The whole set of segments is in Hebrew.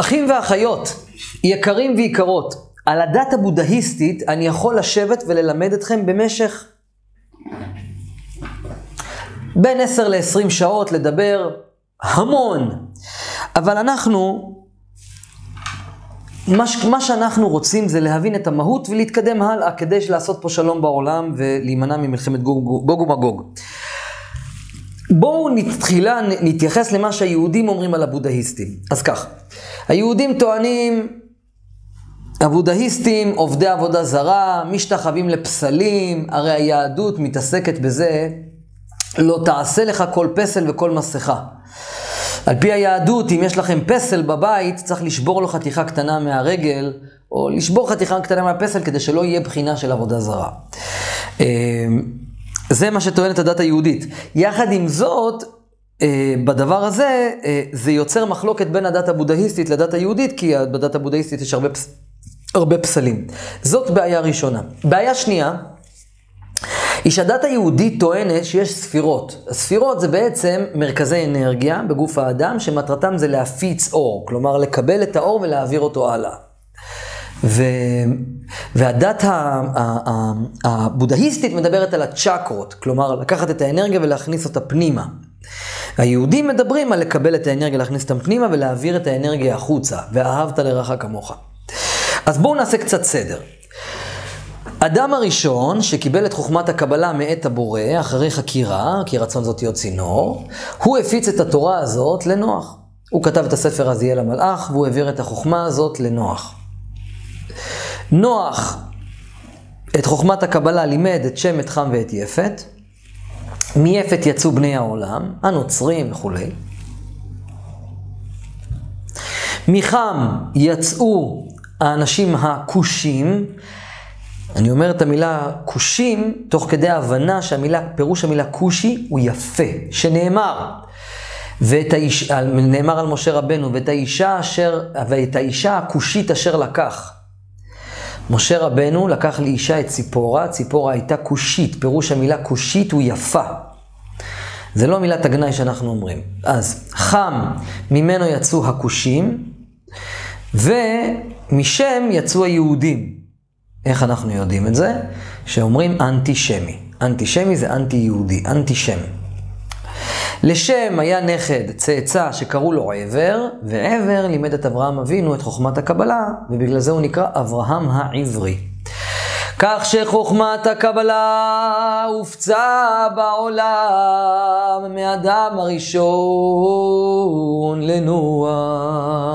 אחים ואחיות, יקרים ויקרות, על הדת הבודהיסטית אני יכול לשבת וללמד אתכם במשך בין 10 ל-20 שעות, לדבר המון. אבל אנחנו, מה, מה שאנחנו רוצים זה להבין את המהות ולהתקדם הלאה כדי לעשות פה שלום בעולם ולהימנע ממלחמת גוג, גוג ומגוג. בואו תחילה נתייחס למה שהיהודים אומרים על הבודהיסטים. אז כך, היהודים טוענים, הבודהיסטים עובדי עבודה זרה, משתחווים לפסלים, הרי היהדות מתעסקת בזה, לא תעשה לך כל פסל וכל מסכה. על פי היהדות, אם יש לכם פסל בבית, צריך לשבור לו חתיכה קטנה מהרגל, או לשבור חתיכה קטנה מהפסל כדי שלא יהיה בחינה של עבודה זרה. אמ, זה מה שטוענת הדת היהודית. יחד עם זאת, בדבר הזה, אה, זה יוצר מחלוקת בין הדת הבודהיסטית לדת היהודית, כי בדת הבודהיסטית יש הרבה, פס... הרבה פסלים. זאת בעיה ראשונה. בעיה שנייה, היא שהדת היהודית טוענת שיש ספירות. הספירות זה בעצם מרכזי אנרגיה בגוף האדם, שמטרתם זה להפיץ אור, כלומר לקבל את האור ולהעביר אותו הלאה. ו... והדת הבודהיסטית מדברת על הצ'קרות, כלומר לקחת את האנרגיה ולהכניס אותה פנימה. היהודים מדברים על לקבל את האנרגיה, להכניס אותה פנימה ולהעביר את האנרגיה החוצה, ואהבת לרעך כמוך. אז בואו נעשה קצת סדר. אדם הראשון שקיבל את חוכמת הקבלה מאת הבורא, אחרי חקירה, כי רצון זאת להיות צינור, הוא הפיץ את התורה הזאת לנוח. הוא כתב את הספר הזה יהיה למלאך, והוא העביר את החוכמה הזאת לנוח. נוח את חוכמת הקבלה לימד את שם, את חם ואת יפת. מיפת יצאו בני העולם, הנוצרים וכולי. מחם יצאו האנשים הכושים. אני אומר את המילה כושים, תוך כדי ההבנה שהמילה, פירוש המילה כושי הוא יפה, שנאמר. ואת האיש, נאמר על משה רבנו, ואת האישה אשר, ואת האישה הכושית אשר לקח. משה רבנו לקח לאישה את ציפורה, ציפורה הייתה כושית, פירוש המילה כושית הוא יפה. זה לא מילת הגנאי שאנחנו אומרים. אז חם, ממנו יצאו הכושים, ומשם יצאו היהודים. איך אנחנו יודעים את זה? שאומרים אנטישמי. אנטישמי זה אנטי-יהודי, אנטישם. לשם היה נכד, צאצא, שקראו לו עבר, ועבר לימד את אברהם אבינו את חוכמת הקבלה, ובגלל זה הוא נקרא אברהם העברי. כך שחוכמת הקבלה הופצה בעולם מאדם הראשון לנוח.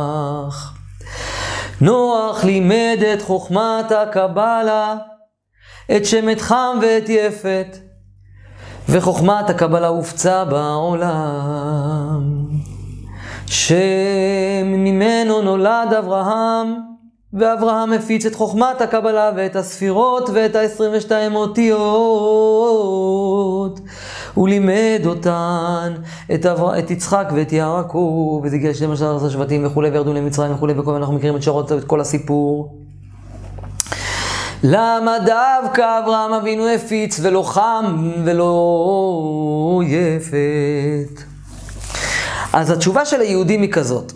נוח לימד את חוכמת הקבלה, את שמת חם ואת יפת. וחוכמת הקבלה הופצה בעולם, שממנו נולד אברהם, ואברהם הפיץ את חוכמת הקבלה ואת הספירות ואת ה-22 אותיות. הוא לימד אותן, את, אבר... את יצחק ואת יעקב, וזה הגיע ל-12 שבטים וכולי, וירדו למצרים וכולי, וכל אנחנו מכירים את שורות, את כל הסיפור. למה דווקא אברהם אבינו הפיץ ולא חם ולא יפת? אז התשובה של היהודים היא כזאת.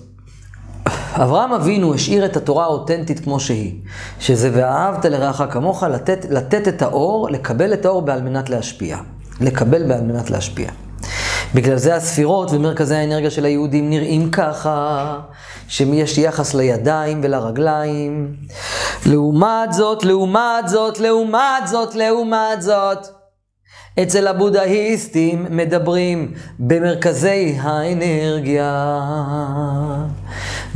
אברהם אבינו השאיר את התורה האותנטית כמו שהיא, שזה ואהבת לרעך כמוך, לתת, לתת את האור, לקבל את האור בעל מנת להשפיע. לקבל בעל מנת להשפיע. בגלל זה הספירות ומרכזי האנרגיה של היהודים נראים ככה, שיש יחס לידיים ולרגליים. לעומת זאת, לעומת זאת, לעומת זאת, לעומת זאת, אצל הבודהיסטים מדברים במרכזי האנרגיה.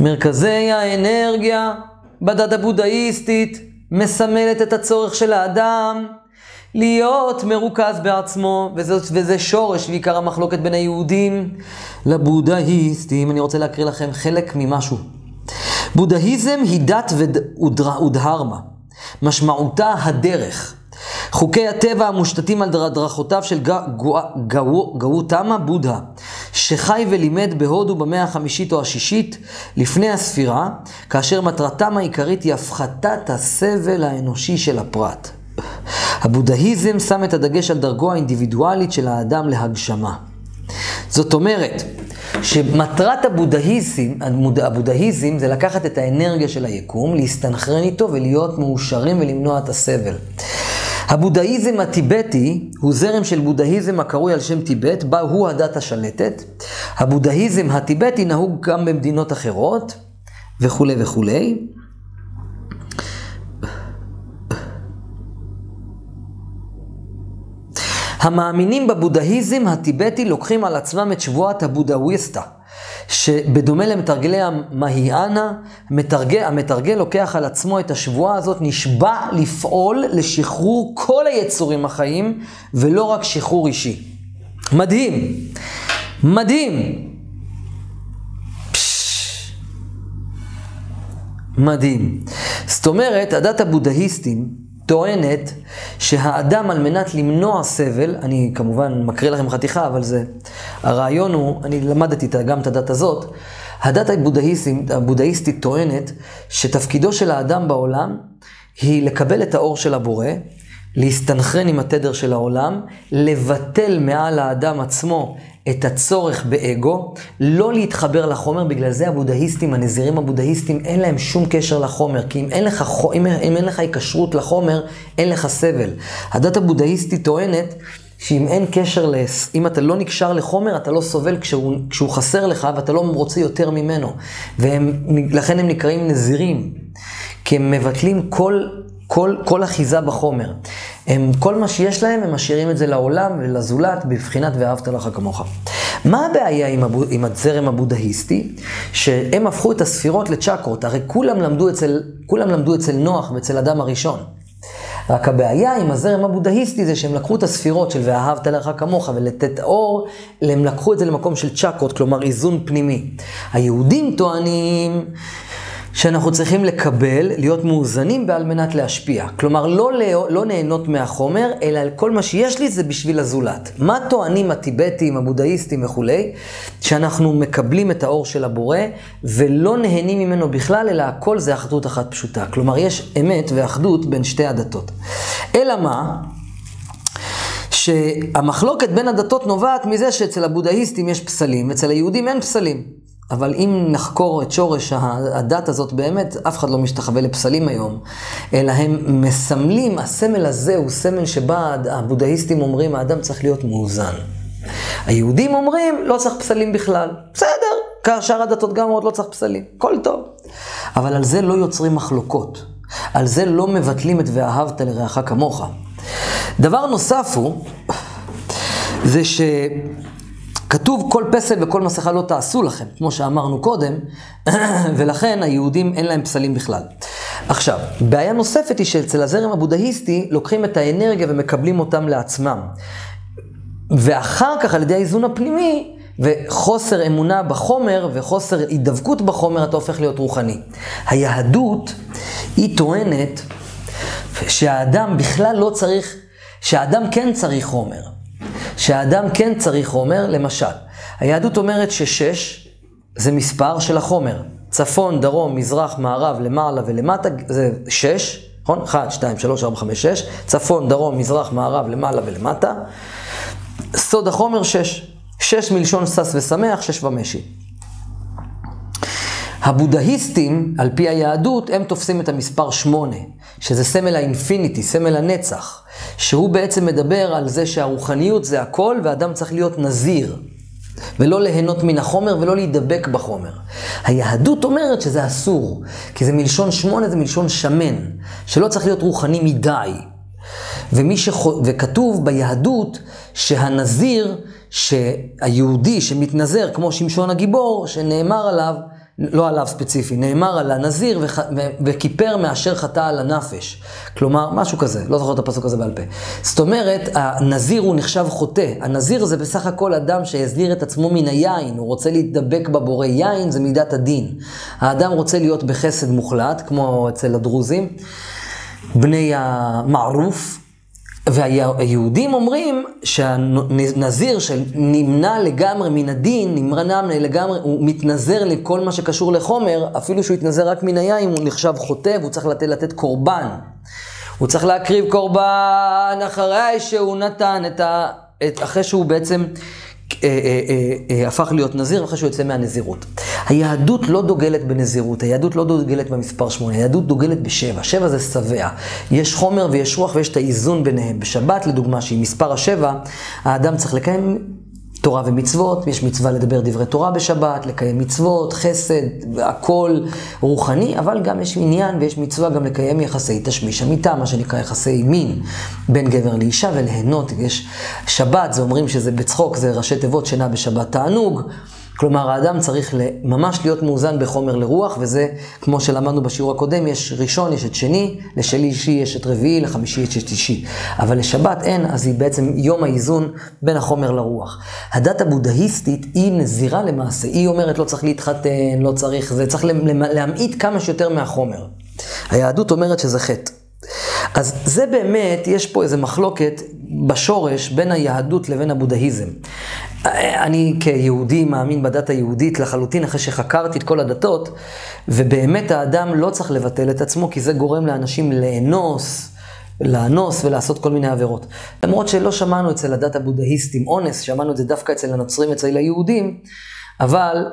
מרכזי האנרגיה בדת הבודהיסטית מסמלת את הצורך של האדם להיות מרוכז בעצמו, וזה, וזה שורש ועיקר המחלוקת בין היהודים לבודהיסטים. אני רוצה להקריא לכם חלק ממשהו. בודהיזם היא דת ודהרמה, משמעותה הדרך. חוקי הטבע המושתתים על דרכותיו של גאותמה בודה, שחי ולימד בהודו במאה החמישית או השישית לפני הספירה, כאשר מטרתם העיקרית היא הפחתת הסבל האנושי של הפרט. הבודהיזם שם את הדגש על דרגו האינדיבידואלית של האדם להגשמה. זאת אומרת, שמטרת הבודהיזם, הבודהיזם זה לקחת את האנרגיה של היקום, להסתנכרן איתו ולהיות מאושרים ולמנוע את הסבל. הבודהיזם הטיבטי הוא זרם של בודהיזם הקרוי על שם טיבט, בה הוא הדת השלטת. הבודהיזם הטיבטי נהוג גם במדינות אחרות, וכולי וכולי. המאמינים בבודהיזם הטיבטי לוקחים על עצמם את שבועת הבודהוויסטה, שבדומה למתרגלי המהיאנה, המתרגל, המתרגל לוקח על עצמו את השבועה הזאת, נשבע לפעול לשחרור כל היצורים החיים, ולא רק שחרור אישי. מדהים, מדהים. מדהים. זאת אומרת, הדת הבודהיסטים טוענת שהאדם על מנת למנוע סבל, אני כמובן מקריא לכם חתיכה, אבל זה, הרעיון הוא, אני למדתי גם את הדת הזאת, הדת הבודהיסטית, טוענת שתפקידו של האדם בעולם היא לקבל את האור של הבורא, להסתנכרן עם התדר של העולם, לבטל מעל האדם עצמו את הצורך באגו, לא להתחבר לחומר, בגלל זה הבודהיסטים, הנזירים הבודהיסטים, אין להם שום קשר לחומר, כי אם אין לך, אם, אם אין לך היקשרות לחומר, אין לך סבל. הדת הבודהיסטית טוענת שאם אין קשר, לס... אם אתה לא נקשר לחומר, אתה לא סובל כשהוא, כשהוא חסר לך ואתה לא רוצה יותר ממנו. ולכן הם נקראים נזירים, כי הם מבטלים כל כל, כל אחיזה בחומר. הם, כל מה שיש להם, הם משאירים את זה לעולם ולזולת, בבחינת ואהבת לך כמוך. מה הבעיה עם, הבו, עם הזרם הבודהיסטי? שהם הפכו את הספירות לצ'קרות. הרי כולם למדו אצל, כולם למדו אצל נוח ואצל אדם הראשון. רק הבעיה עם הזרם הבודהיסטי זה שהם לקחו את הספירות של ואהבת לך כמוך ולתת אור, הם לקחו את זה למקום של צ'קרות, כלומר איזון פנימי. היהודים טוענים שאנחנו צריכים לקבל, להיות מאוזנים ועל מנת להשפיע. כלומר, לא, לא נהנות מהחומר, אלא כל מה שיש לי זה בשביל הזולת. מה טוענים הטיבטים, הבודהיסטים וכולי? שאנחנו מקבלים את האור של הבורא, ולא נהנים ממנו בכלל, אלא הכל זה אחדות אחת פשוטה. כלומר, יש אמת ואחדות בין שתי הדתות. אלא מה? שהמחלוקת בין הדתות נובעת מזה שאצל הבודהיסטים יש פסלים, ואצל היהודים אין פסלים. אבל אם נחקור את שורש הדת הזאת באמת, אף אחד לא משתחווה לפסלים היום, אלא הם מסמלים, הסמל הזה הוא סמל שבה הבודהיסטים אומרים, האדם צריך להיות מאוזן. היהודים אומרים, לא צריך פסלים בכלל. בסדר, כאשר הדתות גם אומרות, לא צריך פסלים. הכל טוב. אבל על זה לא יוצרים מחלוקות. על זה לא מבטלים את ואהבת לרעך כמוך. דבר נוסף הוא, זה ש... כתוב כל פסל וכל מסכה לא תעשו לכם, כמו שאמרנו קודם, ולכן היהודים אין להם פסלים בכלל. עכשיו, בעיה נוספת היא שאצל הזרם הבודהיסטי לוקחים את האנרגיה ומקבלים אותם לעצמם. ואחר כך על ידי האיזון הפנימי, וחוסר אמונה בחומר וחוסר הידבקות בחומר, אתה הופך להיות רוחני. היהדות, היא טוענת שהאדם בכלל לא צריך, שהאדם כן צריך חומר. שהאדם כן צריך חומר, למשל, היהדות אומרת ששש זה מספר של החומר. צפון, דרום, מזרח, מערב, למעלה ולמטה, זה שש, נכון? 1, 2, 3, 4, 5, 6. צפון, דרום, מזרח, מערב, למעלה ולמטה. סוד החומר, שש. שש מלשון שש ושמח, שש ומשי. הבודהיסטים, על פי היהדות, הם תופסים את המספר שמונה, שזה סמל האינפיניטי, סמל הנצח, שהוא בעצם מדבר על זה שהרוחניות זה הכל, ואדם צריך להיות נזיר, ולא ליהנות מן החומר ולא להידבק בחומר. היהדות אומרת שזה אסור, כי זה מלשון שמונה, זה מלשון שמן, שלא צריך להיות רוחני מדי. ומי שח... וכתוב ביהדות שהנזיר, שהיהודי שמתנזר כמו שמשון הגיבור, שנאמר עליו, לא עליו ספציפי, נאמר על הנזיר וכיפר מאשר חטא על הנפש. כלומר, משהו כזה, לא זוכר את הפסוק הזה בעל פה. זאת אומרת, הנזיר הוא נחשב חוטא. הנזיר זה בסך הכל אדם שהסדיר את עצמו מן היין, הוא רוצה להתדבק בבורא. יין זה מידת הדין. האדם רוצה להיות בחסד מוחלט, כמו אצל הדרוזים, בני המערוף, והיהודים אומרים שהנזיר שנמנע לגמרי מן הדין, נמנע לגמרי, הוא מתנזר לכל מה שקשור לחומר, אפילו שהוא יתנזר רק מן היין, הוא נחשב חוטא והוא צריך לתת, לתת קורבן. הוא צריך להקריב קורבן אחרי שהוא נתן את ה... את, אחרי שהוא בעצם הפך להיות נזיר אחרי שהוא יוצא מהנזירות. היהדות לא דוגלת בנזירות, היהדות לא דוגלת במספר שמונה, היהדות דוגלת בשבע. שבע זה שבע. יש חומר ויש רוח ויש את האיזון ביניהם. בשבת, לדוגמה, שהיא מספר השבע, האדם צריך לקיים תורה ומצוות, יש מצווה לדבר דברי תורה בשבת, לקיים מצוות, חסד, הכל רוחני, אבל גם יש עניין ויש מצווה גם לקיים יחסי תשמיש המיטה, מה שנקרא יחסי מין בין גבר לאישה וליהנות. יש שבת, זה אומרים שזה בצחוק, זה ראשי תיבות שינה בשבת תענוג. כלומר, האדם צריך ממש להיות מאוזן בחומר לרוח, וזה, כמו שלמדנו בשיעור הקודם, יש ראשון, יש את שני, לשלישי יש את רביעי, לחמישי יש את שישי. אבל לשבת אין, אז היא בעצם יום האיזון בין החומר לרוח. הדת הבודהיסטית היא נזירה למעשה, היא אומרת לא צריך להתחתן, לא צריך, זה צריך להמעיט כמה שיותר מהחומר. היהדות אומרת שזה חטא. אז זה באמת, יש פה איזו מחלוקת בשורש בין היהדות לבין הבודהיזם. אני כיהודי מאמין בדת היהודית לחלוטין, אחרי שחקרתי את כל הדתות, ובאמת האדם לא צריך לבטל את עצמו, כי זה גורם לאנשים לאנוס, לאנוס ולעשות כל מיני עבירות. למרות שלא שמענו אצל הדת הבודהיסטים אונס, שמענו את זה דווקא אצל הנוצרים, אצל היהודים, אבל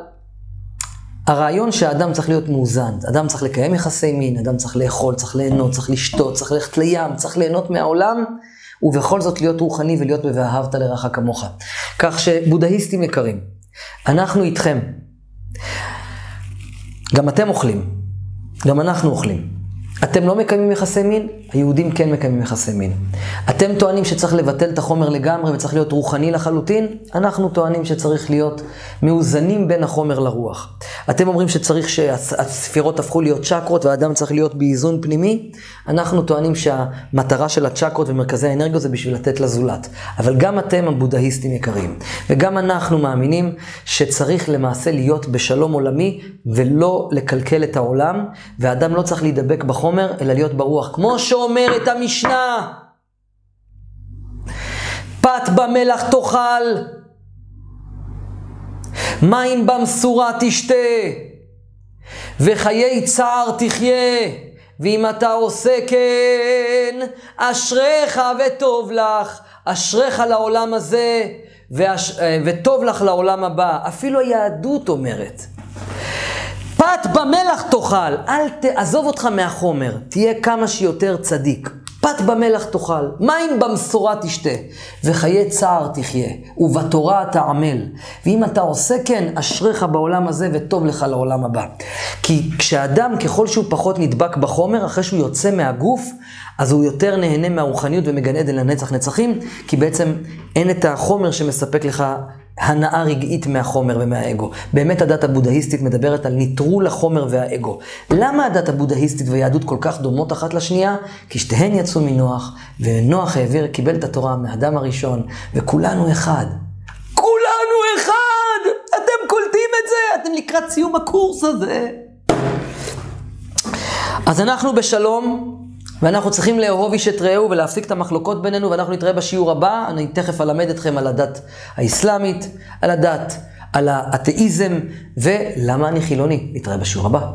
הרעיון שהאדם צריך להיות מאוזן, אדם צריך לקיים יחסי מין, אדם צריך לאכול, צריך ליהנות, צריך לשתות, צריך ללכת לים, צריך ליהנות מהעולם, ובכל זאת להיות רוחני ולהיות ב"ואהבת לרעך כמוך". כך שבודהיסטים יקרים, אנחנו איתכם. גם אתם אוכלים, גם אנחנו אוכלים. אתם לא מקיימים יחסי מין? היהודים כן מקיימים יחסי מין. אתם טוענים שצריך לבטל את החומר לגמרי וצריך להיות רוחני לחלוטין? אנחנו טוענים שצריך להיות מאוזנים בין החומר לרוח. אתם אומרים שצריך שהספירות הפכו להיות צ'קרות והאדם צריך להיות באיזון פנימי? אנחנו טוענים שהמטרה של הצ'קרות ומרכזי האנרגיות זה בשביל לתת לזולת. אבל גם אתם הבודהיסטים יקרים, וגם אנחנו מאמינים שצריך למעשה להיות בשלום עולמי ולא לקלקל את העולם, והאדם לא צריך להידבק בחומר אלא להיות ברוח. כמו. שאומרת המשנה, פת במלח תאכל, מים במשורה תשתה, וחיי צער תחיה, ואם אתה עושה כן, אשריך וטוב לך, אשריך לעולם הזה, ואש... וטוב לך לעולם הבא. אפילו היהדות אומרת. פת במלח תאכל, אל תעזוב אותך מהחומר, תהיה כמה שיותר צדיק. פת במלח תאכל, מים במשורה תשתה, וחיי צער תחיה, ובתורה תעמל. ואם אתה עושה כן, אשריך בעולם הזה וטוב לך לעולם הבא. כי כשאדם, ככל שהוא פחות נדבק בחומר, אחרי שהוא יוצא מהגוף, אז הוא יותר נהנה מהרוחניות ומגן עדן לנצח נצחים, כי בעצם אין את החומר שמספק לך הנאה רגעית מהחומר ומהאגו. באמת הדת הבודהיסטית מדברת על ניטרול החומר והאגו. למה הדת הבודהיסטית והיהדות כל כך דומות אחת לשנייה? כי שתיהן יצאו מנוח, ונוח העביר, קיבל את התורה מהאדם הראשון, וכולנו אחד. כולנו אחד! אתם קולטים את זה? אתם לקראת סיום הקורס הזה. אז אנחנו בשלום. ואנחנו צריכים לאהוב איש את רעהו ולהפסיק את המחלוקות בינינו, ואנחנו נתראה בשיעור הבא. אני תכף אלמד אתכם על הדת האסלאמית, על הדת, על האתאיזם, ולמה אני חילוני. נתראה בשיעור הבא.